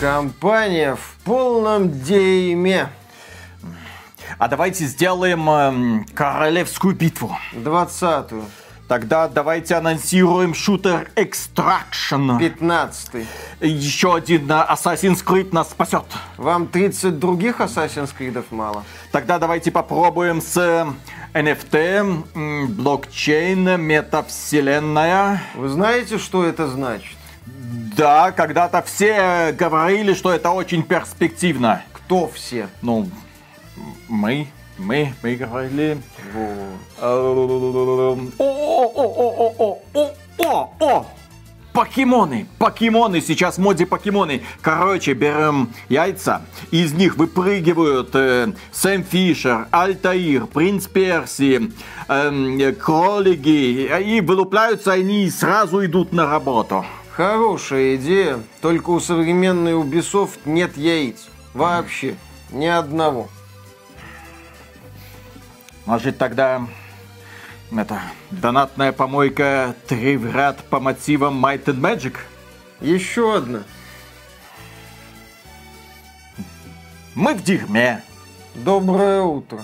Компания в полном дейме. А давайте сделаем эм, королевскую битву. Двадцатую. Тогда давайте анонсируем шутер Extraction. Пятнадцатый. Еще один Assassin's Creed нас спасет. Вам 30 других Assassin's Creed мало? Тогда давайте попробуем с NFT, м, блокчейн, метавселенная. Вы знаете, что это значит? Да, когда-то все говорили, что это очень перспективно. Кто все? Ну, мы, мы, мы говорили. Вот. О, о, о, о, о, о, о, о! Покемоны, покемоны, сейчас в моде покемоны. Короче, берем яйца, из них выпрыгивают э, Сэм Фишер, Альтаир, Принц Перси, эм, кролики, и вылупляются они и сразу идут на работу. Хорошая идея, только у современной Ubisoft нет яиц. Вообще. Ни одного. Может тогда это донатная помойка три в ряд по мотивам Might and Magic? Еще одна. Мы в дерьме. Доброе утро.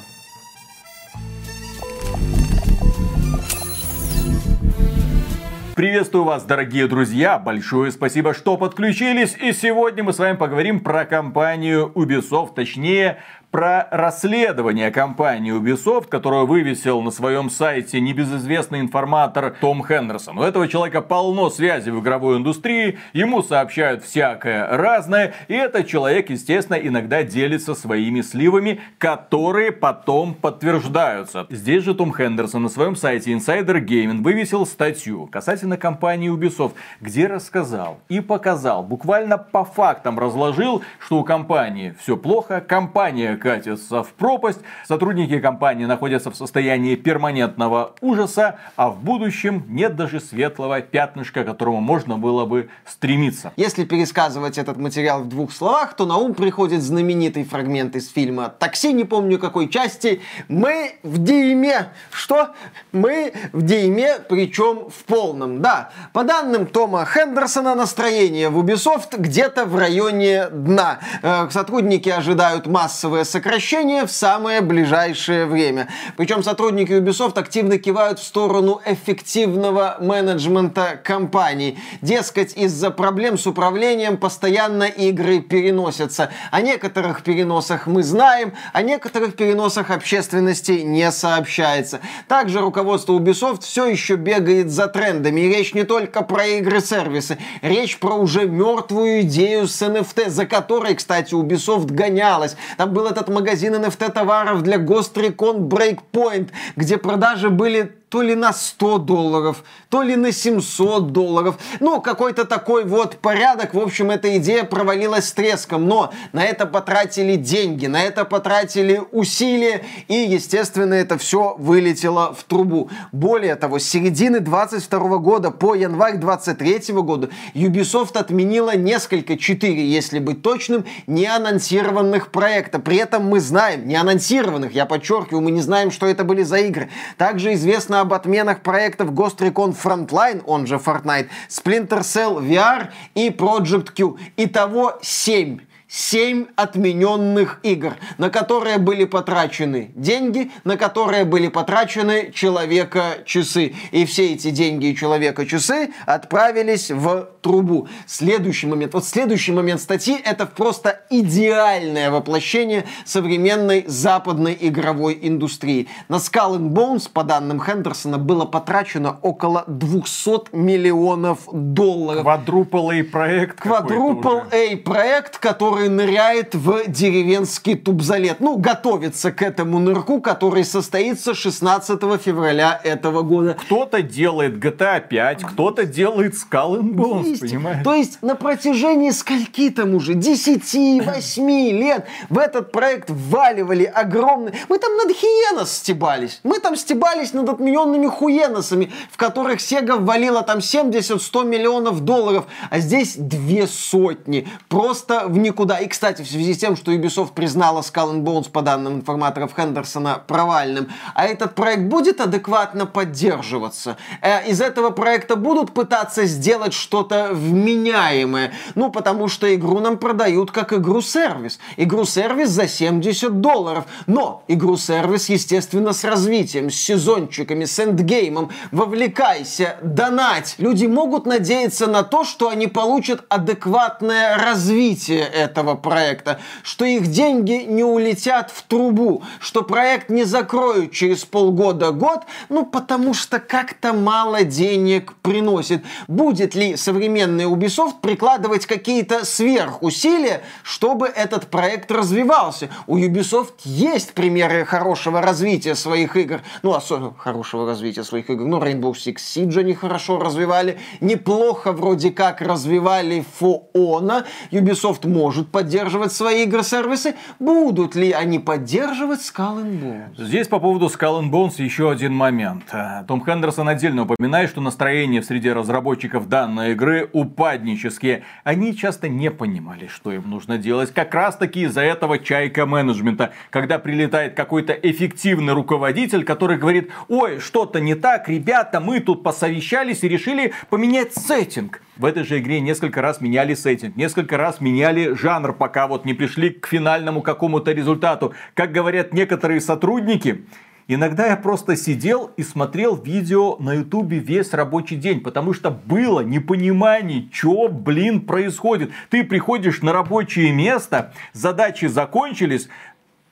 Приветствую вас, дорогие друзья! Большое спасибо, что подключились. И сегодня мы с вами поговорим про компанию Ubisoft, точнее, про расследование компании Ubisoft, которую вывесил на своем сайте небезызвестный информатор Том Хендерсон. У этого человека полно связей в игровой индустрии, ему сообщают всякое разное, и этот человек, естественно, иногда делится своими сливами, которые потом подтверждаются. Здесь же Том Хендерсон на своем сайте Insider Gaming вывесил статью касательно компании Ubisoft, где рассказал и показал, буквально по фактам разложил, что у компании все плохо, компания катится в пропасть, сотрудники компании находятся в состоянии перманентного ужаса, а в будущем нет даже светлого пятнышка, к которому можно было бы стремиться. Если пересказывать этот материал в двух словах, то на ум приходит знаменитый фрагмент из фильма «Такси», не помню какой части. Мы в дейме. Что? Мы в дейме, причем в полном. Да, по данным Тома Хендерсона, настроение в Ubisoft где-то в районе дна. Э, Сотрудники ожидают массовое сокращение в самое ближайшее время. Причем сотрудники Ubisoft активно кивают в сторону эффективного менеджмента компании. Дескать, из-за проблем с управлением постоянно игры переносятся. О некоторых переносах мы знаем, о некоторых переносах общественности не сообщается. Также руководство Ubisoft все еще бегает за трендами. И речь не только про игры-сервисы, речь про уже мертвую идею с NFT, за которой, кстати, Ubisoft гонялась. Там был этот магазин NFT товаров для Ghost Recon Breakpoint, где продажи были то ли на 100 долларов, то ли на 700 долларов. Ну, какой-то такой вот порядок. В общем, эта идея провалилась с треском. Но на это потратили деньги, на это потратили усилия. И, естественно, это все вылетело в трубу. Более того, с середины 22 года по январь 23 года Ubisoft отменила несколько, 4, если быть точным, неанонсированных проектов. При этом мы знаем, неанонсированных, я подчеркиваю, мы не знаем, что это были за игры. Также известно об отменах проектов Ghost Recon Frontline, он же Fortnite, Splinter Cell VR и Project Q. Итого 7 семь отмененных игр, на которые были потрачены деньги, на которые были потрачены человека-часы. И все эти деньги и человека-часы отправились в трубу. Следующий момент. Вот следующий момент статьи это просто идеальное воплощение современной западной игровой индустрии. На Skull and Bones, по данным Хендерсона, было потрачено около 200 миллионов долларов. Квадрупл A проект. Квадрупл A проект, который ныряет в деревенский тубзалет. Ну, готовится к этому нырку, который состоится 16 февраля этого года. Кто-то делает GTA 5, кто-то делает Skull and Bones, понимаешь? То есть на протяжении скольки там уже, 10-8 лет в этот проект вваливали огромные... Мы там над Хиенос стебались. Мы там стебались над отмененными Хуеносами, в которых Сега ввалила там 70-100 миллионов долларов, а здесь две сотни. Просто в никуда никуда. И, кстати, в связи с тем, что Ubisoft признала Skull and Bones, по данным информаторов Хендерсона, провальным, а этот проект будет адекватно поддерживаться? Э, из этого проекта будут пытаться сделать что-то вменяемое? Ну, потому что игру нам продают как игру-сервис. Игру-сервис за 70 долларов. Но игру-сервис, естественно, с развитием, с сезончиками, с эндгеймом. Вовлекайся, донать. Люди могут надеяться на то, что они получат адекватное развитие этого проекта, что их деньги не улетят в трубу, что проект не закроют через полгода-год, ну потому что как-то мало денег приносит. Будет ли современный Ubisoft прикладывать какие-то сверхусилия, чтобы этот проект развивался? У Ubisoft есть примеры хорошего развития своих игр, ну особенно хорошего развития своих игр, ну Rainbow Six Siege они хорошо развивали, неплохо вроде как развивали Фоона, Ubisoft может поддерживать свои игры-сервисы, будут ли они поддерживать Skull and Bones? Здесь по поводу Skull and Bones еще один момент. Э, Том Хендерсон отдельно упоминает, что настроение среди разработчиков данной игры упаднические. Они часто не понимали, что им нужно делать. Как раз таки из-за этого чайка менеджмента. Когда прилетает какой-то эффективный руководитель, который говорит, ой, что-то не так, ребята, мы тут посовещались и решили поменять сеттинг. В этой же игре несколько раз меняли сеттинг, несколько раз меняли жанр, пока вот не пришли к финальному какому-то результату. Как говорят некоторые сотрудники, Иногда я просто сидел и смотрел видео на ютубе весь рабочий день, потому что было непонимание, что, блин, происходит. Ты приходишь на рабочее место, задачи закончились,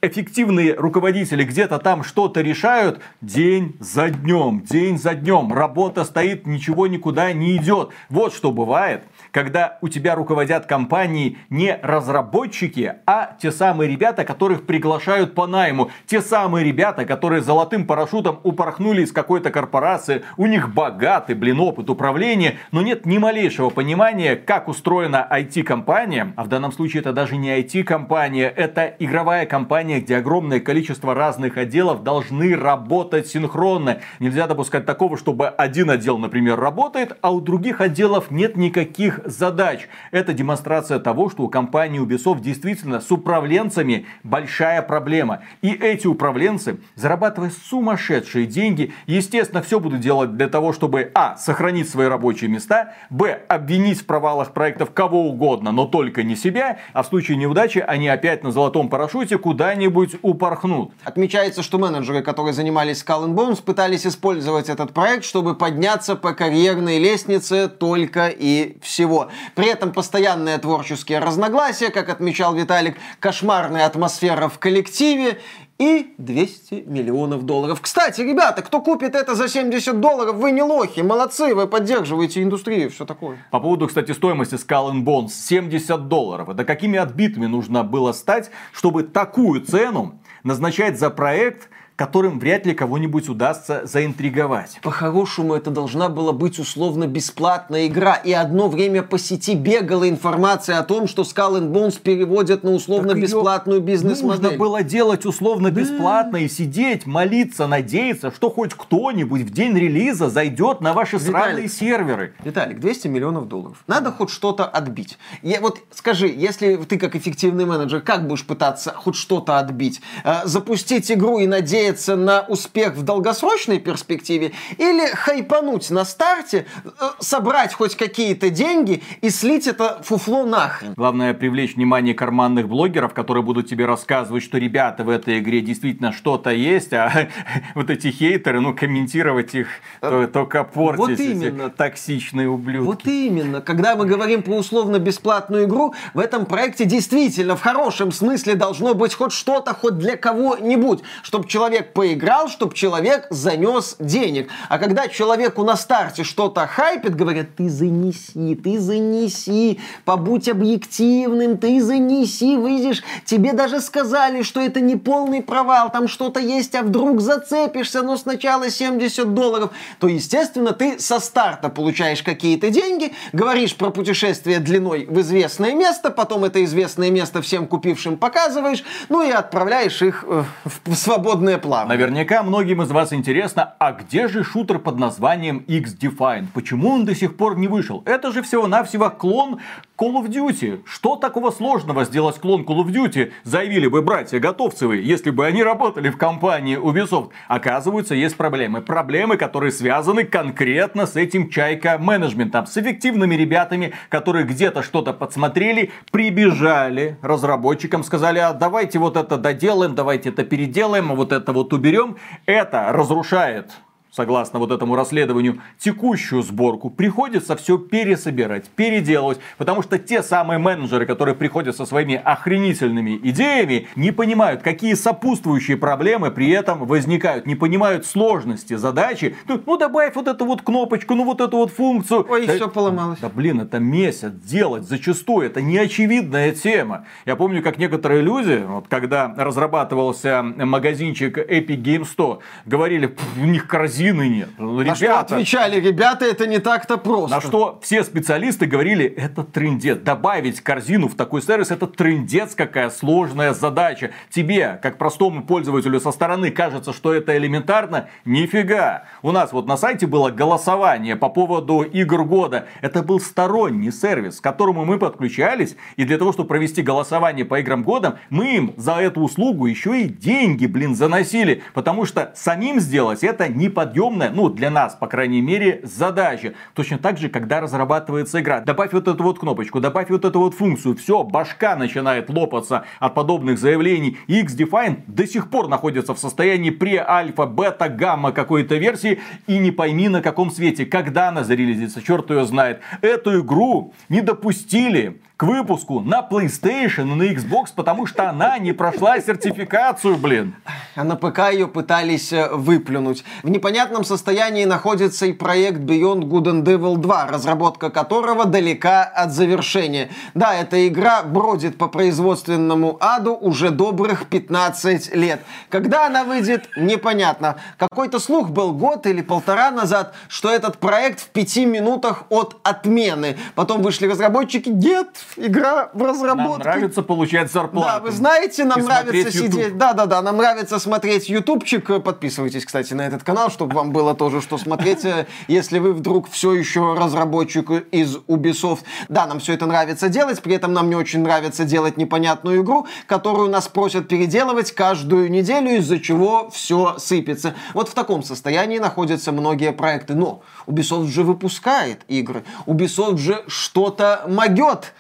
эффективные руководители где-то там что-то решают день за днем, день за днем. Работа стоит, ничего никуда не идет. Вот что бывает, когда у тебя руководят компании не разработчики, а те самые ребята, которых приглашают по найму. Те самые ребята, которые золотым парашютом упорхнули из какой-то корпорации. У них богатый, блин, опыт управления, но нет ни малейшего понимания, как устроена IT-компания. А в данном случае это даже не IT-компания, это игровая компания, где огромное количество разных отделов должны работать синхронно. Нельзя допускать такого, чтобы один отдел, например, работает, а у других отделов нет никаких задач. Это демонстрация того, что у компании Ubisoft действительно с управленцами большая проблема. И эти управленцы, зарабатывая сумасшедшие деньги, естественно, все будут делать для того, чтобы а. сохранить свои рабочие места, б. обвинить в провалах проектов кого угодно, но только не себя, а в случае неудачи они опять на золотом парашюте куда-нибудь упорхнут. Отмечается, что менеджеры, которые занимались Skull and Bones, пытались использовать этот проект, чтобы подняться по карьерной лестнице только и всего. При этом постоянные творческие разногласия, как отмечал Виталик, кошмарная атмосфера в коллективе и 200 миллионов долларов. Кстати, ребята, кто купит это за 70 долларов, вы не лохи, молодцы, вы поддерживаете индустрию, все такое. По поводу, кстати, стоимости Skull and Bones 70 долларов. Это какими отбитыми нужно было стать, чтобы такую цену назначать за проект, которым вряд ли кого-нибудь удастся заинтриговать. По-хорошему, это должна была быть условно бесплатная игра. И одно время по сети бегала информация о том, что Skull and Bones переводят на условно-бесплатную бизнес-модель. Нужно было делать условно-бесплатно да. и сидеть, молиться, надеяться, что хоть кто-нибудь в день релиза зайдет на ваши Виталик, сраные серверы. Виталик, 200 миллионов долларов. Надо хоть что-то отбить. Я, вот скажи, если ты как эффективный менеджер, как будешь пытаться хоть что-то отбить? Э, запустить игру и надеяться надеяться на успех в долгосрочной перспективе или хайпануть на старте, э, собрать хоть какие-то деньги и слить это фуфло нахрен. Главное привлечь внимание карманных блогеров, которые будут тебе рассказывать, что ребята в этой игре действительно что-то есть, а вот эти хейтеры, ну комментировать их то, только портить. Вот именно. Токсичные ублюдки. Вот именно. Когда мы говорим про условно бесплатную игру, в этом проекте действительно в хорошем смысле должно быть хоть что-то, хоть для кого-нибудь, чтобы человек человек поиграл, чтобы человек занес денег. А когда человеку на старте что-то хайпит, говорят, ты занеси, ты занеси, побудь объективным, ты занеси, выйдешь. Тебе даже сказали, что это не полный провал, там что-то есть, а вдруг зацепишься, но сначала 70 долларов. То, естественно, ты со старта получаешь какие-то деньги, говоришь про путешествие длиной в известное место, потом это известное место всем купившим показываешь, ну и отправляешь их э, в свободное плавание. Наверняка многим из вас интересно, а где же шутер под названием X-Define? Почему он до сих пор не вышел? Это же всего-навсего клон Call of Duty. Что такого сложного сделать клон Call of Duty, заявили бы братья Готовцевы, если бы они работали в компании Ubisoft. Оказывается, есть проблемы. Проблемы, которые связаны конкретно с этим чайка менеджментом, с эффективными ребятами, которые где-то что-то подсмотрели, прибежали разработчикам, сказали, а давайте вот это доделаем, давайте это переделаем, а вот это вот уберем. Это разрушает согласно вот этому расследованию, текущую сборку, приходится все пересобирать, переделывать, потому что те самые менеджеры, которые приходят со своими охренительными идеями, не понимают, какие сопутствующие проблемы при этом возникают, не понимают сложности задачи. Ну, ну добавь вот эту вот кнопочку, ну вот эту вот функцию. Ой, да, все поломалось. Да блин, это месяц делать зачастую, это неочевидная тема. Я помню, как некоторые люди, вот когда разрабатывался магазинчик Epic Game 100, говорили, у них корзина корзины нет. Ну, ребята, на что отвечали, ребята, это не так-то просто. На что все специалисты говорили, это трендец. Добавить корзину в такой сервис, это трендец, какая сложная задача. Тебе, как простому пользователю со стороны, кажется, что это элементарно? Нифига. У нас вот на сайте было голосование по поводу игр года. Это был сторонний сервис, к которому мы подключались. И для того, чтобы провести голосование по играм года, мы им за эту услугу еще и деньги, блин, заносили. Потому что самим сделать это не под подъемная, ну, для нас, по крайней мере, задача. Точно так же, когда разрабатывается игра. Добавь вот эту вот кнопочку, добавь вот эту вот функцию. Все, башка начинает лопаться от подобных заявлений. X-Define до сих пор находится в состоянии пре-альфа, бета, гамма какой-то версии. И не пойми на каком свете, когда она зарелизится, черт ее знает. Эту игру не допустили выпуску на PlayStation и на Xbox, потому что она не прошла сертификацию, блин. А на ПК ее пытались э, выплюнуть. В непонятном состоянии находится и проект Beyond Good and Evil 2, разработка которого далека от завершения. Да, эта игра бродит по производственному аду уже добрых 15 лет. Когда она выйдет, непонятно. Какой-то слух был год или полтора назад, что этот проект в пяти минутах от отмены. Потом вышли разработчики, нет, игра в разработке. Нам нравится получать зарплату. Да, вы знаете, нам нравится сидеть. Да, да, да, нам нравится смотреть ютубчик. Подписывайтесь, кстати, на этот канал, чтобы вам было тоже что смотреть, э, если вы вдруг все еще разработчик из Ubisoft. Да, нам все это нравится делать, при этом нам не очень нравится делать непонятную игру, которую нас просят переделывать каждую неделю, из-за чего все сыпется. Вот в таком состоянии находятся многие проекты. Но Ubisoft же выпускает игры, Ubisoft же что-то могет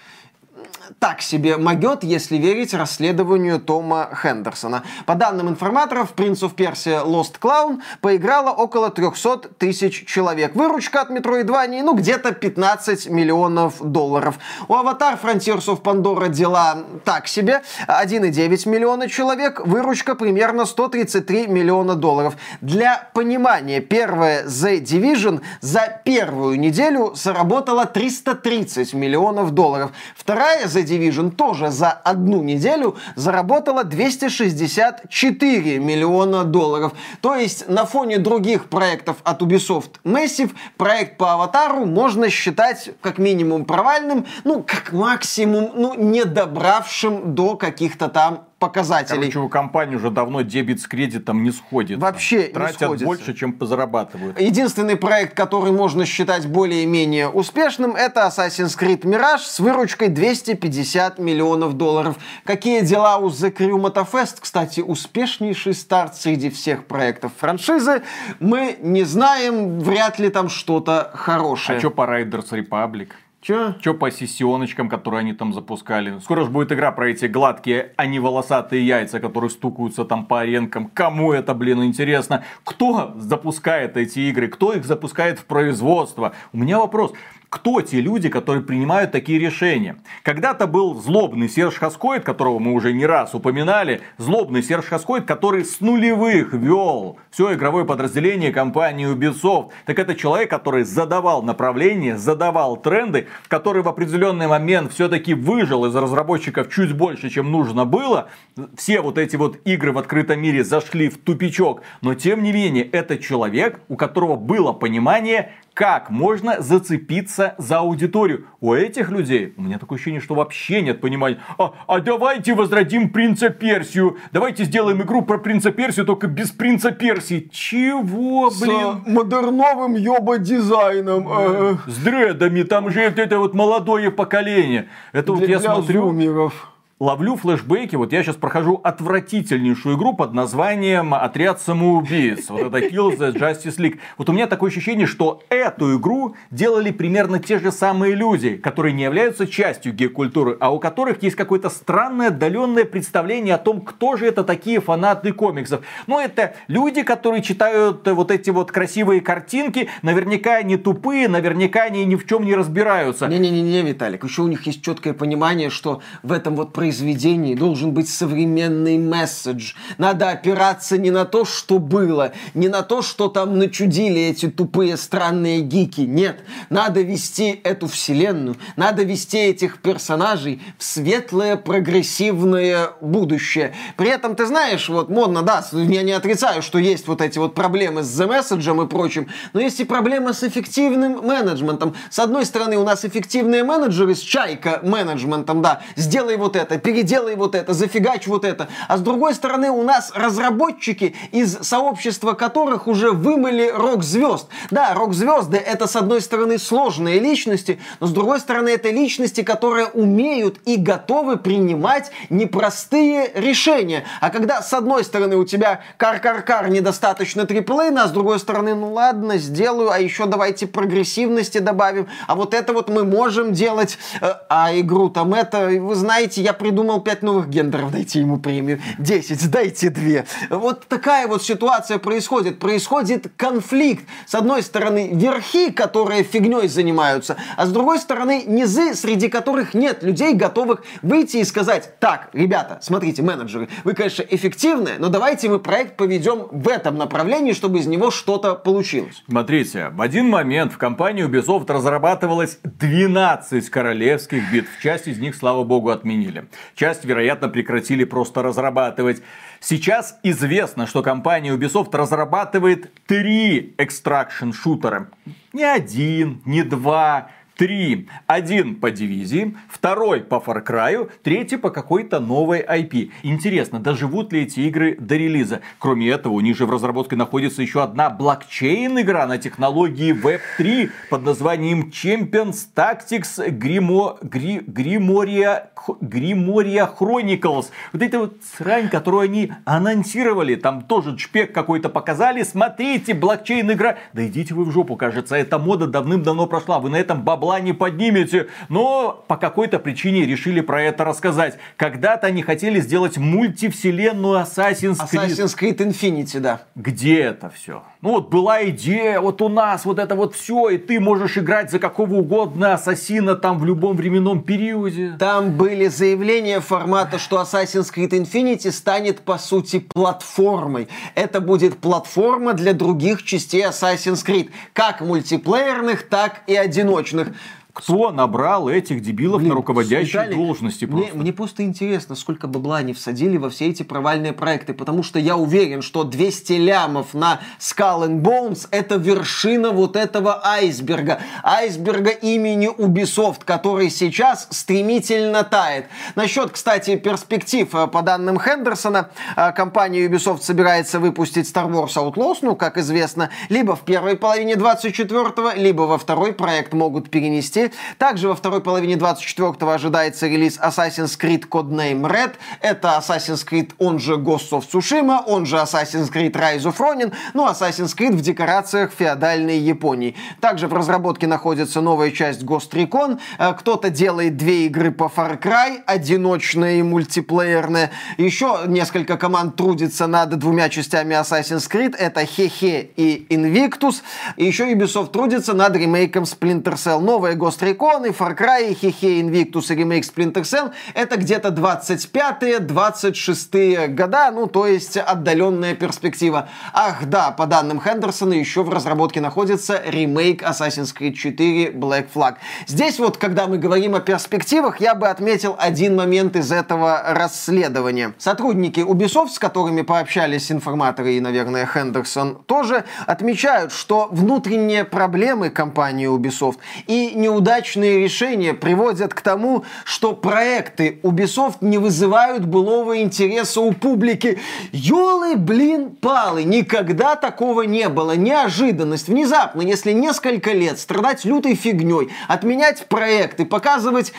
так себе могет, если верить расследованию Тома Хендерсона. По данным информаторов, Prince of Persia Lost Clown поиграло около 300 тысяч человек. Выручка от Metroidvania, ну, где-то 15 миллионов долларов. У Avatar Frontiers of Pandora дела так себе. 1,9 миллиона человек, выручка примерно 133 миллиона долларов. Для понимания, первая The Division за первую неделю заработала 330 миллионов долларов. Вторая The Division тоже за одну неделю заработала 264 миллиона долларов. То есть на фоне других проектов от Ubisoft Massive проект по Аватару можно считать как минимум провальным, ну как максимум, ну не добравшим до каких-то там показателей. Короче, у компании уже давно дебет с кредитом не сходит. Вообще Тратят не сходится. больше, чем зарабатывают. Единственный проект, который можно считать более-менее успешным, это Assassin's Creed Mirage с выручкой 250 миллионов долларов. Какие дела у The Crew Motorfest? Кстати, успешнейший старт среди всех проектов франшизы. Мы не знаем, вряд ли там что-то хорошее. А что по Riders Republic? Че? Че по сессионочкам, которые они там запускали? Скоро же будет игра про эти гладкие, а не волосатые яйца, которые стукаются там по аренкам. Кому это, блин, интересно? Кто запускает эти игры? Кто их запускает в производство? У меня вопрос кто те люди, которые принимают такие решения. Когда-то был злобный Серж Хаскоид, которого мы уже не раз упоминали, злобный Серж Хаскоид, который с нулевых вел все игровое подразделение компании Ubisoft. Так это человек, который задавал направление, задавал тренды, который в определенный момент все-таки выжил из разработчиков чуть больше, чем нужно было. Все вот эти вот игры в открытом мире зашли в тупичок. Но тем не менее, это человек, у которого было понимание, как можно зацепиться за аудиторию. У этих людей, у меня такое ощущение, что вообще нет понимания. А, а давайте возродим принца Персию. Давайте сделаем игру про принца Персию, только без принца Персии. Чего, блин? С модерновым ёба дизайном. Э, С дредами, там же это, вот молодое поколение. Это вот я для смотрю зумеров. Ловлю флешбеки. Вот я сейчас прохожу отвратительнейшую игру под названием Отряд самоубийц. Вот это Kills the Justice League. Вот у меня такое ощущение, что эту игру делали примерно те же самые люди, которые не являются частью гей-культуры, а у которых есть какое-то странное отдаленное представление о том, кто же это такие фанаты комиксов. Ну, это люди, которые читают вот эти вот красивые картинки, наверняка они тупые, наверняка они ни в чем не разбираются. Не-не-не, Виталик, еще у них есть четкое понимание, что в этом вот произведении должен быть современный месседж. Надо опираться не на то, что было, не на то, что там начудили эти тупые странные гики. Нет, надо вести эту вселенную, надо вести этих персонажей в светлое прогрессивное будущее. При этом, ты знаешь, вот модно, да, я не отрицаю, что есть вот эти вот проблемы с The Message и прочим, но есть и проблема с эффективным менеджментом. С одной стороны, у нас эффективные менеджеры с чайка менеджментом, да, сделай вот это, переделай вот это, зафигач вот это. А с другой стороны, у нас разработчики, из сообщества которых уже вымыли рок-звезд. Да, рок-звезды это, с одной стороны, сложные личности, но с другой стороны, это личности, которые умеют и готовы принимать непростые решения. А когда, с одной стороны, у тебя кар-кар-кар недостаточно триплейна, а с другой стороны, ну ладно, сделаю, а еще давайте прогрессивности добавим, а вот это вот мы можем делать, э, а игру там это, вы знаете, я придумал 5 новых гендеров, дайте ему премию, 10, дайте 2. Вот такая вот ситуация происходит, происходит конфликт. С одной стороны, верхи, которые фигней занимаются, а с другой стороны, низы, среди которых нет людей, готовых выйти и сказать, так, ребята, смотрите, менеджеры, вы, конечно, эффективные, но давайте мы проект поведем в этом направлении, чтобы из него что-то получилось. Смотрите, в один момент в компании Ubisoft разрабатывалось 12 королевских битв. Часть из них, слава богу, отменили. Часть, вероятно, прекратили просто разрабатывать. Сейчас известно, что компания Ubisoft разрабатывает три экстракшн-шутера. Не один, не два, Три. Один по дивизии, второй по Far Cry, третий по какой-то новой IP. Интересно, доживут ли эти игры до релиза? Кроме этого, у них же в разработке находится еще одна блокчейн игра на технологии Web3 под названием Champions Tactics Grimo, Gri, Grimoria, Grimoria Chronicles. Вот это вот срань, которую они анонсировали, там тоже шпек какой-то показали. Смотрите, блокчейн игра. Да идите вы в жопу, кажется, эта мода давным-давно прошла. Вы на этом бабла не поднимете. Но по какой-то причине решили про это рассказать. Когда-то они хотели сделать мультивселенную Assassin's Creed. Assassin's Creed Infinity, да. Где это все? Ну вот была идея, вот у нас вот это вот все, и ты можешь играть за какого угодно ассасина там в любом временном периоде. Там были заявления формата, что Assassin's Creed Infinity станет по сути платформой. Это будет платформа для других частей Assassin's Creed, как мультиплеерных, так и одиночных. Кто набрал этих дебилов Блин, на руководящие Виталик, должности Мне, просто? мне просто интересно, сколько бабла они всадили во все эти провальные проекты, потому что я уверен, что 200 лямов на Skull and Bones это вершина вот этого айсберга. Айсберга имени Ubisoft, который сейчас стремительно тает. Насчет, кстати, перспектив, э, по данным Хендерсона, э, компания Ubisoft собирается выпустить Star Wars Outlaws, ну, как известно, либо в первой половине 24-го, либо во второй проект могут перенести. Также во второй половине 24-го ожидается релиз Assassin's Creed Codename Red. Это Assassin's Creed, он же Ghost of Tsushima, он же Assassin's Creed Rise of Ronin, ну, Assassin's Creed в декорациях феодальной Японии. Также в разработке находится новая часть Ghost Recon. Э, Кто-то делает две игры по Far Cry, одиночная и мультиплеерная. Еще несколько команд трудится над двумя частями Assassin's Creed. Это Хе-Хе и Invictus. Еще Ubisoft трудится над ремейком Splinter Cell. Новая Ghost Ghost Recon, и Far Cry, и Hehe Invictus, и ремейк Splinter Cell это где-то 25-26 года, ну, то есть отдаленная перспектива. Ах, да, по данным Хендерсона, еще в разработке находится ремейк Assassin's Creed 4 Black Flag. Здесь вот, когда мы говорим о перспективах, я бы отметил один момент из этого расследования. Сотрудники Ubisoft, с которыми пообщались информаторы и, наверное, Хендерсон, тоже отмечают, что внутренние проблемы компании Ubisoft и неудачные решения приводят к тому, что проекты Ubisoft не вызывают былого интереса у публики. Ёлы, блин, палы, никогда такого не было. Неожиданность, внезапно, если несколько лет страдать лютой фигней, отменять проекты, показывать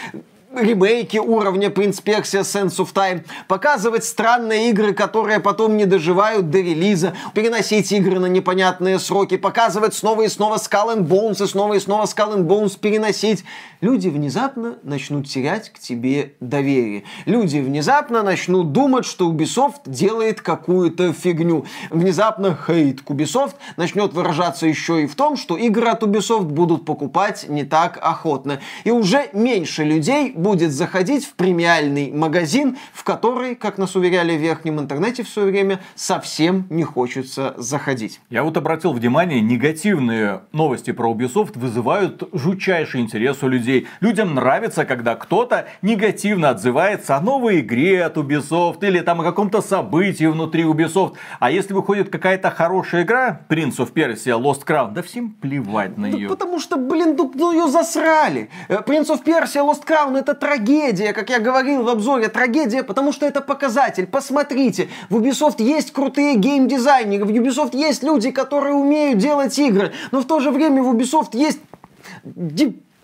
ремейки уровня Persia Sense of Time, показывать странные игры, которые потом не доживают до релиза, переносить игры на непонятные сроки, показывать снова и снова Skull and Bones и снова и снова Skull and Bones переносить. Люди внезапно начнут терять к тебе доверие. Люди внезапно начнут думать, что Ubisoft делает какую-то фигню. Внезапно хейт к Ubisoft начнет выражаться еще и в том, что игры от Ubisoft будут покупать не так охотно. И уже меньше людей будет заходить в премиальный магазин, в который, как нас уверяли в верхнем интернете в свое время, совсем не хочется заходить. Я вот обратил внимание, негативные новости про Ubisoft вызывают жутчайший интерес у людей. Людям нравится, когда кто-то негативно отзывается о новой игре от Ubisoft или там о каком-то событии внутри Ubisoft. А если выходит какая-то хорошая игра, Prince of Persia, Lost Crown, да всем плевать на нее. Ну, потому что, блин, ну ее засрали. Э, Prince of Persia, Lost Crown это трагедия, как я говорил в обзоре, трагедия, потому что это показатель. Посмотрите, в Ubisoft есть крутые геймдизайнеры, в Ubisoft есть люди, которые умеют делать игры, но в то же время в Ubisoft есть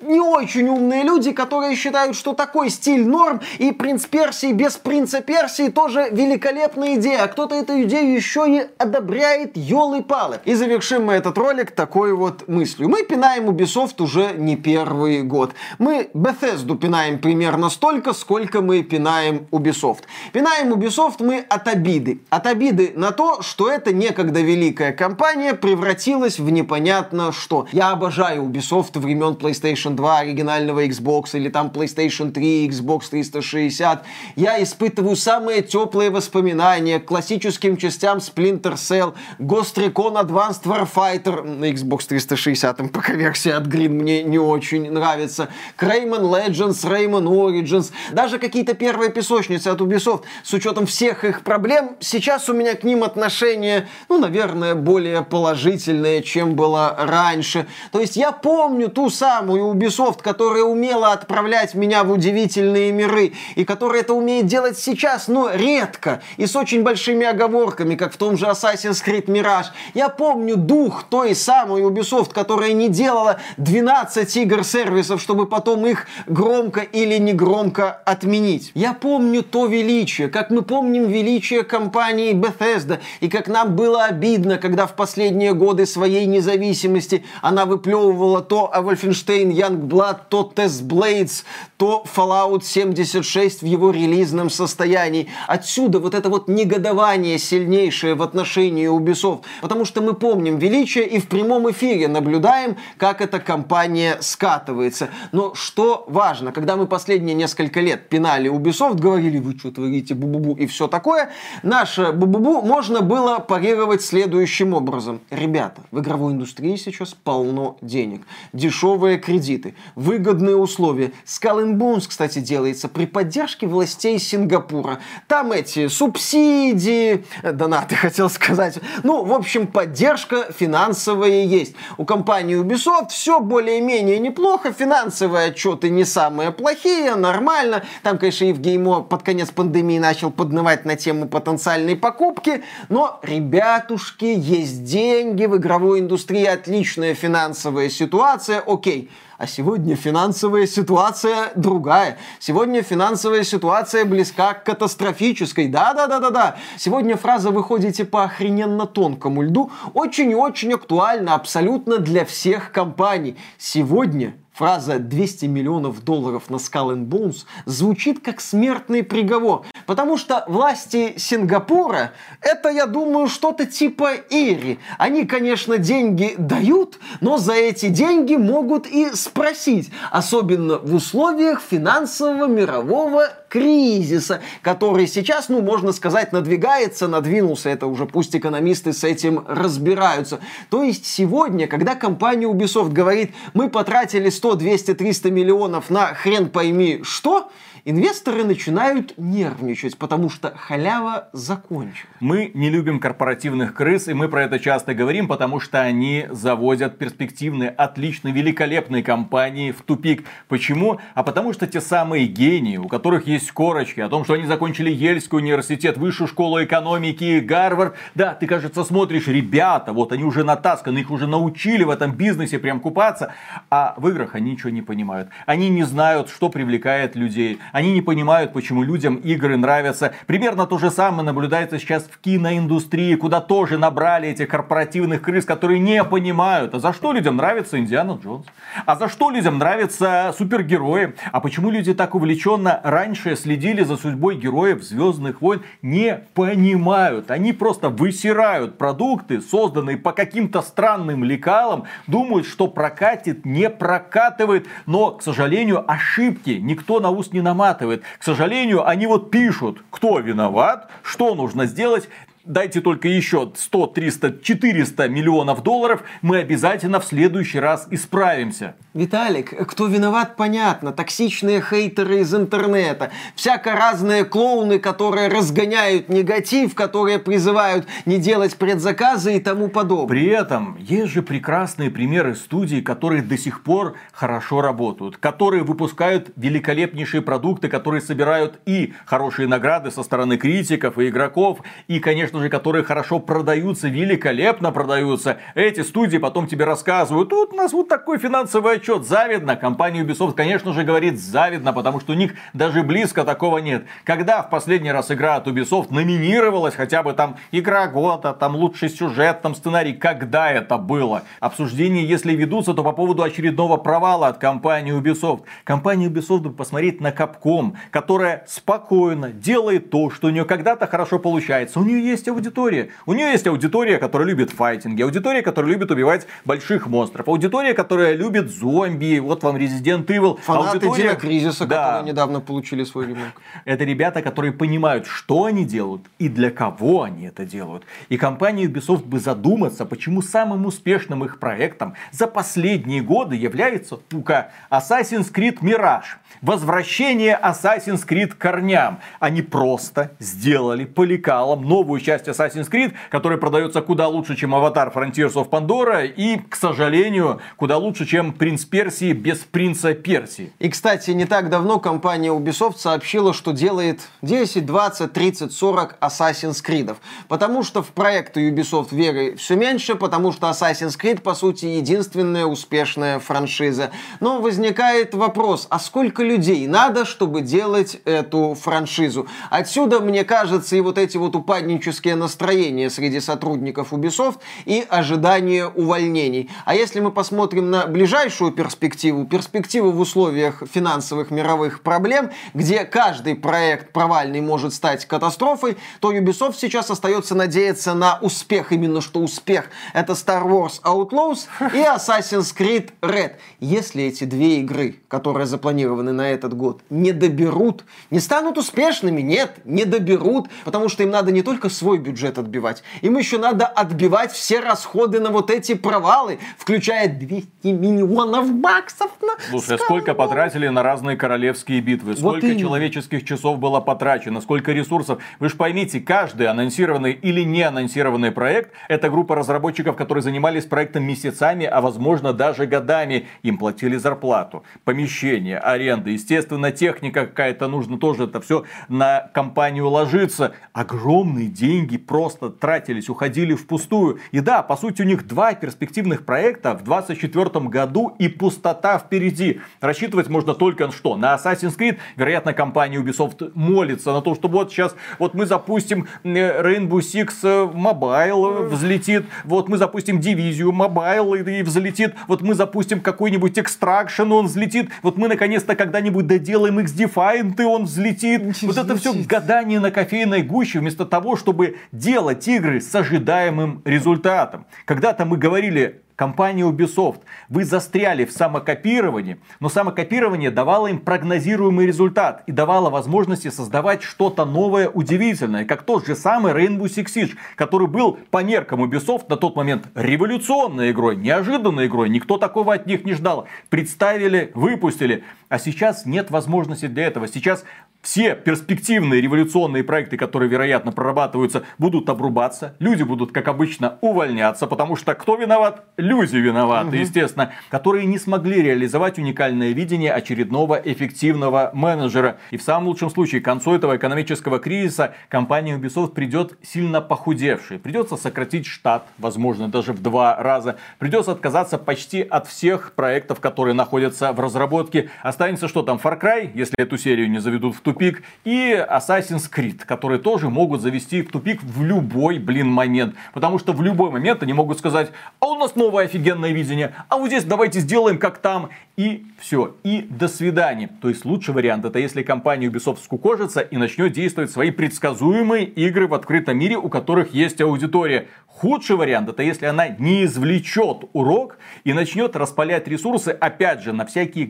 не очень умные люди, которые считают, что такой стиль норм, и принц Персии без принца Персии тоже великолепная идея. А кто-то эту идею еще и одобряет, елы-палы. И завершим мы этот ролик такой вот мыслью. Мы пинаем Ubisoft уже не первый год. Мы Bethesda пинаем примерно столько, сколько мы пинаем Ubisoft. Пинаем Ubisoft мы от обиды. От обиды на то, что эта некогда великая компания превратилась в непонятно что. Я обожаю Ubisoft времен PlayStation PlayStation 2 оригинального Xbox или там PlayStation 3, Xbox 360. Я испытываю самые теплые воспоминания к классическим частям Splinter Cell, Ghost Recon Advanced Warfighter на Xbox 360, пока версия от Green мне не очень нравится, Rayman Legends, Rayman Origins, даже какие-то первые песочницы от Ubisoft, с учетом всех их проблем, сейчас у меня к ним отношение, ну, наверное, более положительное, чем было раньше. То есть я помню ту самую Ubisoft, которая умела отправлять меня в удивительные миры, и которая это умеет делать сейчас, но редко, и с очень большими оговорками, как в том же Assassin's Creed Mirage. Я помню дух той самой Ubisoft, которая не делала 12 игр-сервисов, чтобы потом их громко или негромко отменить. Я помню то величие, как мы помним величие компании Bethesda, и как нам было обидно, когда в последние годы своей независимости она выплевывала то о Wolfenstein Youngblood, то Test Blades, то Fallout 76 в его релизном состоянии. Отсюда вот это вот негодование сильнейшее в отношении Ubisoft. Потому что мы помним величие и в прямом эфире наблюдаем, как эта компания скатывается. Но что важно, когда мы последние несколько лет пинали Ubisoft, говорили, вы что творите, бу-бу-бу и все такое, наше бу-бу-бу можно было парировать следующим образом. Ребята, в игровой индустрии сейчас полно денег. Дешевые кредиты кредиты, выгодные условия. Skull and Bones, кстати, делается при поддержке властей Сингапура. Там эти субсидии, э, донаты, хотел сказать. Ну, в общем, поддержка финансовая есть. У компании Ubisoft все более-менее неплохо, финансовые отчеты не самые плохие, нормально. Там, конечно, Евгеймо под конец пандемии начал поднывать на тему потенциальной покупки, но, ребятушки, есть деньги, в игровой индустрии отличная финансовая ситуация, окей. А сегодня финансовая ситуация другая. Сегодня финансовая ситуация близка к катастрофической. Да-да-да-да-да. Сегодня фраза «выходите по охрененно тонкому льду» очень и очень актуальна абсолютно для всех компаний. Сегодня Фраза 200 миллионов долларов на Skull and Bones звучит как смертный приговор, Потому что власти Сингапура это, я думаю, что-то типа Ири. Они, конечно, деньги дают, но за эти деньги могут и спросить. Особенно в условиях финансового мирового кризиса, который сейчас, ну, можно сказать, надвигается, надвинулся. Это уже пусть экономисты с этим разбираются. То есть сегодня, когда компания Ubisoft говорит, мы потратили 100, 200, 300 миллионов на хрен пойми что, инвесторы начинают нервничать, потому что халява закончилась. Мы не любим корпоративных крыс, и мы про это часто говорим, потому что они завозят перспективные, отличные, великолепные компании в тупик. Почему? А потому что те самые гении, у которых есть корочки, о том, что они закончили Ельский университет, высшую школу экономики, Гарвард. Да, ты, кажется, смотришь, ребята, вот они уже натасканы, их уже научили в этом бизнесе прям купаться, а в играх они ничего не понимают. Они не знают, что привлекает людей. Они не понимают, почему людям игры нравятся. Примерно то же самое наблюдается сейчас в киноиндустрии, куда тоже набрали этих корпоративных крыс, которые не понимают, а за что людям нравится Индиана Джонс, а за что людям нравятся супергерои, а почему люди так увлеченно раньше следили за судьбой героев Звездных войн, не понимают. Они просто высирают продукты, созданные по каким-то странным лекалам, думают, что прокатит, не прокатывает, но, к сожалению, ошибки никто на ус не наматывает наматывает. К сожалению, они вот пишут, кто виноват, что нужно сделать. Дайте только еще 100, 300, 400 миллионов долларов, мы обязательно в следующий раз исправимся. Виталик, кто виноват, понятно. Токсичные хейтеры из интернета. Всяко разные клоуны, которые разгоняют негатив, которые призывают не делать предзаказы и тому подобное. При этом есть же прекрасные примеры студий, которые до сих пор хорошо работают. Которые выпускают великолепнейшие продукты, которые собирают и хорошие награды со стороны критиков и игроков. И, конечно же, которые хорошо продаются, великолепно продаются. Эти студии потом тебе рассказывают, тут у нас вот такой финансовый отчет. Завидно. Компания Ubisoft, конечно же, говорит завидно, потому что у них даже близко такого нет. Когда в последний раз игра от Ubisoft номинировалась хотя бы там игра года, там лучший сюжет, там сценарий, когда это было? Обсуждения, если ведутся, то по поводу очередного провала от компании Ubisoft. Компания Ubisoft бы посмотреть на Capcom, которая спокойно делает то, что у нее когда-то хорошо получается. У нее есть аудитория. У нее есть аудитория, которая любит файтинги, аудитория, которая любит убивать больших монстров, аудитория, которая любит зомби, вот вам Resident Evil. Фанаты аудитория... Кризиса, да. которые недавно получили свой ремейк. Это ребята, которые понимают, что они делают и для кого они это делают. И компания Ubisoft бы задуматься, почему самым успешным их проектом за последние годы является, ну-ка, Assassin's Creed Mirage. Возвращение Assassin's Creed к корням. Они просто сделали по лекалам новую часть Assassin's Creed, которая продается куда лучше, чем Аватар Frontiers of Pandora и, к сожалению, куда лучше, чем Принц Персии без Принца Персии. И, кстати, не так давно компания Ubisoft сообщила, что делает 10, 20, 30, 40 Assassin's Creed. Потому что в проекты Ubisoft веры все меньше, потому что Assassin's Creed, по сути, единственная успешная франшиза. Но возникает вопрос, а сколько людей надо, чтобы делать эту франшизу? Отсюда, мне кажется, и вот эти вот упаднические настроения среди сотрудников Ubisoft и ожидание увольнений. А если мы посмотрим на ближайшую перспективу, перспективу в условиях финансовых мировых проблем, где каждый проект провальный может стать катастрофой, то Ubisoft сейчас остается надеяться на успех, именно что успех. Это Star Wars Outlaws и Assassin's Creed Red. Если эти две игры, которые запланированы на этот год, не доберут, не станут успешными, нет, не доберут, потому что им надо не только свой бюджет отбивать, им еще надо отбивать все расходы на вот эти провалы, включая 200 миллионов баксов на Слушай, а сколько потратили на разные королевские битвы, сколько вот человеческих часов было потрачено, сколько ресурсов. Вы же поймите, каждый анонсированный или не анонсированный проект, это группа разработчиков, которые занимались проектом месяцами, а возможно даже годами. Им платили зарплату, помещение, аренда, естественно, техника какая-то нужна тоже, это все на компанию ложится. Огромные деньги деньги просто тратились, уходили впустую. И да, по сути, у них два перспективных проекта в 2024 году и пустота впереди. Рассчитывать можно только на что? На Assassin's Creed. Вероятно, компания Ubisoft молится на то, что вот сейчас вот мы запустим э, Rainbow Six Mobile, взлетит. Вот мы запустим дивизию Mobile и взлетит. Вот мы запустим какой-нибудь Extraction, он взлетит. Вот мы наконец-то когда-нибудь доделаем X-Defiant, и он взлетит. Вот это все гадание на кофейной гуще, вместо того, чтобы делать игры с ожидаемым результатом. Когда-то мы говорили, компания Ubisoft. Вы застряли в самокопировании, но самокопирование давало им прогнозируемый результат и давало возможности создавать что-то новое, удивительное, как тот же самый Rainbow Six Siege, который был по меркам Ubisoft на тот момент революционной игрой, неожиданной игрой, никто такого от них не ждал. Представили, выпустили, а сейчас нет возможности для этого. Сейчас все перспективные революционные проекты, которые, вероятно, прорабатываются, будут обрубаться. Люди будут, как обычно, увольняться, потому что кто виноват? Люди виноваты, угу. естественно, которые не смогли реализовать уникальное видение очередного эффективного менеджера. И в самом лучшем случае, к концу этого экономического кризиса компания Ubisoft придет сильно похудевшей. Придется сократить штат, возможно, даже в два раза. Придется отказаться почти от всех проектов, которые находятся в разработке. Останется что там, Far Cry, если эту серию не заведут в ту тупик, и Assassin's Creed, которые тоже могут завести в тупик в любой, блин, момент. Потому что в любой момент они могут сказать, а у нас новое офигенное видение, а вот здесь давайте сделаем как там. И все, и до свидания. То есть лучший вариант это если компания Ubisoft скукожится и начнет действовать свои предсказуемые игры в открытом мире, у которых есть аудитория. Худший вариант это если она не извлечет урок и начнет распалять ресурсы, опять же, на всякие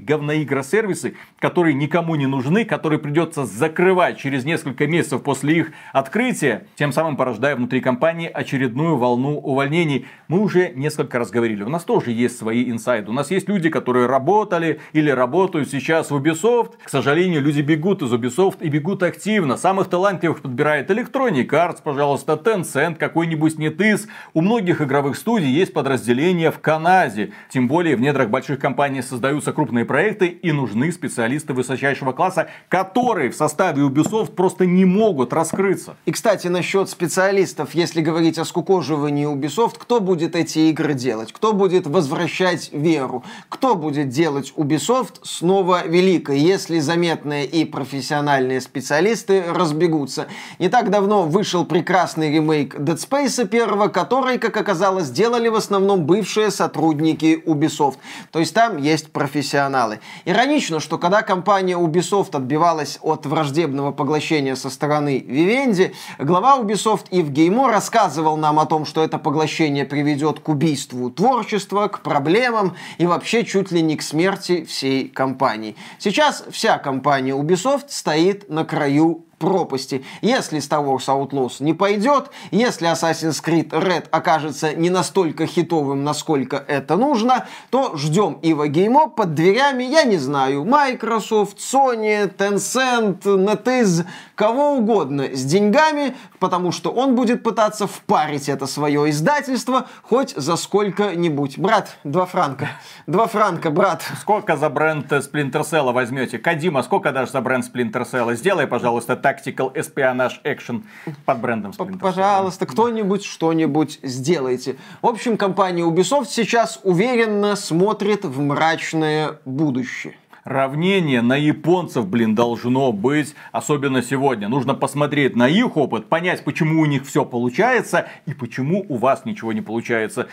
говноигросервисы, которые никому не нужны, которые придется закрывать через несколько месяцев после их открытия, тем самым порождая внутри компании очередную волну увольнений. Мы уже несколько раз говорили, у нас тоже есть свои инсайды. У нас есть люди, которые работали или работают сейчас в Ubisoft. К сожалению, люди бегут из Ubisoft и бегут активно. Самых талантливых подбирает Electronic Arts, пожалуйста, Tencent, какой-нибудь NetEase. У многих игровых студий есть подразделения в Канаде. Тем более в недрах больших компаний создаются крупные проекты и нужны специалисты высочайшего класса, которые в составе Ubisoft просто не могут раскрыться. И, кстати, насчет специалистов, если говорить о скукоживании Ubisoft, кто будет эти игры делать? Кто будет возвращать веру? Кто будет делать Ubisoft снова великой, если заметные и профессиональные специалисты разбегутся? Не так давно вышел прекрасный ремейк Dead Space первого, который, как оказалось, делали в основном бывшие сотрудники Ubisoft. То есть там есть профессионалы. Иронично, что когда компания Ubisoft отбивалась от враждебного поглощения со стороны Vivendi, глава Ubisoft Ив Геймо рассказывал нам о том, что это поглощение приведет к убийству творчества, к проблемам и вообще чуть ли не к смерти всей компании. Сейчас вся компания Ubisoft стоит на краю пропасти. Если Star Wars Outlaws не пойдет, если Assassin's Creed Red окажется не настолько хитовым, насколько это нужно, то ждем Ива Геймо под дверями, я не знаю, Microsoft, Sony, Tencent, NetEase, кого угодно с деньгами, потому что он будет пытаться впарить это свое издательство хоть за сколько-нибудь. Брат, два франка. Два франка, брат. Сколько за бренд Splinter Cell возьмете? Кадима, сколько дашь за бренд Splinter Cell? Сделай, пожалуйста, так Tactical Espionage Action под брендом Splinter Пожалуйста, кто-нибудь что-нибудь сделайте. В общем, компания Ubisoft сейчас уверенно смотрит в мрачное будущее равнение на японцев, блин, должно быть, особенно сегодня. Нужно посмотреть на их опыт, понять, почему у них все получается и почему у вас ничего не получается.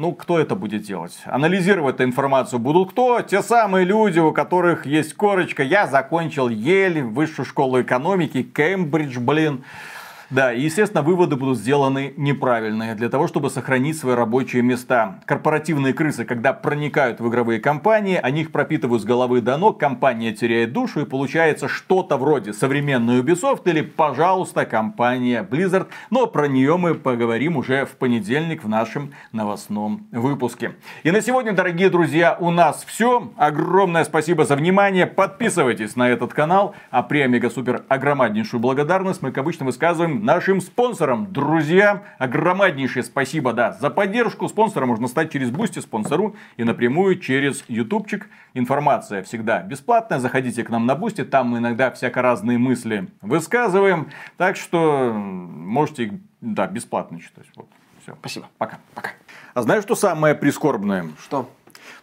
Ну, кто это будет делать? Анализировать эту информацию будут кто? Те самые люди, у которых есть корочка. Я закончил Ель, высшую школу экономики, Кембридж, блин. Да, и, естественно, выводы будут сделаны неправильные для того, чтобы сохранить свои рабочие места. Корпоративные крысы, когда проникают в игровые компании, они их пропитывают с головы до ног, компания теряет душу и получается что-то вроде современной Ubisoft или, пожалуйста, компания Blizzard. Но про нее мы поговорим уже в понедельник в нашем новостном выпуске. И на сегодня, дорогие друзья, у нас все. Огромное спасибо за внимание. Подписывайтесь на этот канал. А при Омега Супер огромнейшую благодарность мы, как обычно, высказываем нашим спонсорам. Друзья, огромнейшее спасибо, да, за поддержку. Спонсора можно стать через Boosty, Sponsr и напрямую через ютубчик. Информация всегда бесплатная. Заходите к нам на Boosty, там мы иногда всяко разные мысли высказываем. Так что можете, да, бесплатно читать. Вот. Все. Спасибо. Пока. Пока. А знаешь, что самое прискорбное? Что?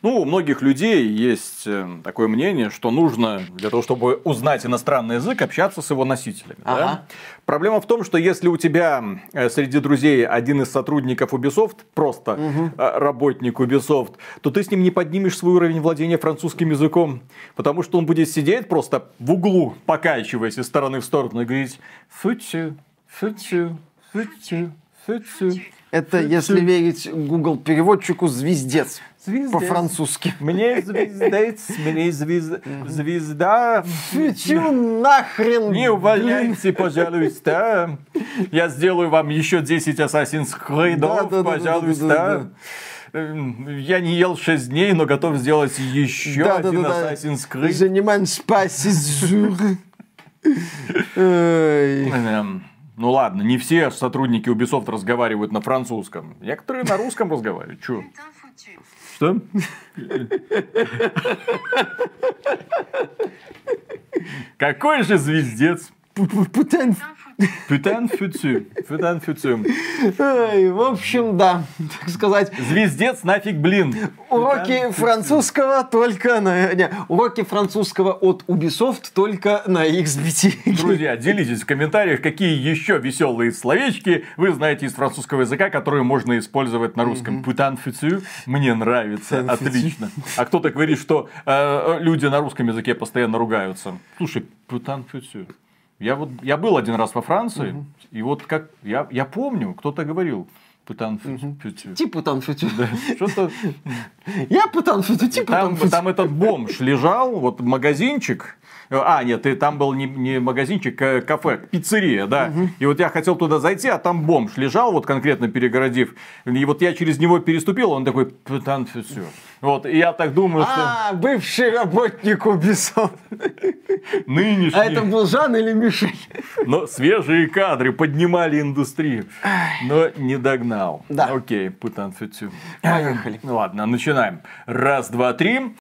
Ну, у многих людей есть э, такое мнение, что нужно для того, чтобы узнать иностранный язык, общаться с его носителями. Ага. Да? Проблема в том, что если у тебя э, среди друзей один из сотрудников Ubisoft, просто угу. работник Ubisoft, то ты с ним не поднимешь свой уровень владения французским языком, потому что он будет сидеть просто в углу, покачиваясь из стороны в сторону и говорить «футю, футю, футю, футю». Это, если верить Google переводчику, звездец. Звездец. По-французски. Мне звездец, мне звезда. звезда. Чё нахрен? Не увольняйте, пожалуйста. Я сделаю вам еще 10 Assassin's Creed, пожалуйста. Да, Я не ел 6 дней, но готов сделать еще да, один да, да, Assassin's Creed. Занимаюсь спасизур. Ну ладно, не все сотрудники Ubisoft разговаривают на французском. Некоторые на русском разговаривают. Чё? Что? Какой же звездец? Путен. Пютен фюцю. Пютен фюцю. В общем, да, так сказать. Звездец нафиг, блин. Уроки французского только на... Не, уроки французского от Ubisoft только на XBT. Друзья, делитесь в комментариях, какие еще веселые словечки вы знаете из французского языка, которые можно использовать на русском. Путан фюцю. Мне нравится. Отлично. А кто-то говорит, что э, люди на русском языке постоянно ругаются. Слушай, путан фюцю. Я вот я был один раз во Франции, угу. и вот как я, я помню, кто-то говорил, Путан фютю. Типа путан фютю. Да, что-то... Я путан фютю, типа там, там этот бомж лежал, вот магазинчик, а, нет, и там был не, не магазинчик, а кафе, пиццерия, да. Угу. И вот я хотел туда зайти, а там бомж лежал, вот конкретно перегородив. И вот я через него переступил, он такой, там все. Вот, и я так думаю, что... А, бывший работник Ubisoft. Нынешний. А это был Жан или Мишель? Но свежие кадры поднимали индустрию. Но не догнал. Да. Окей, путан. Поехали. Ну ладно, начинаем. Раз, два, три.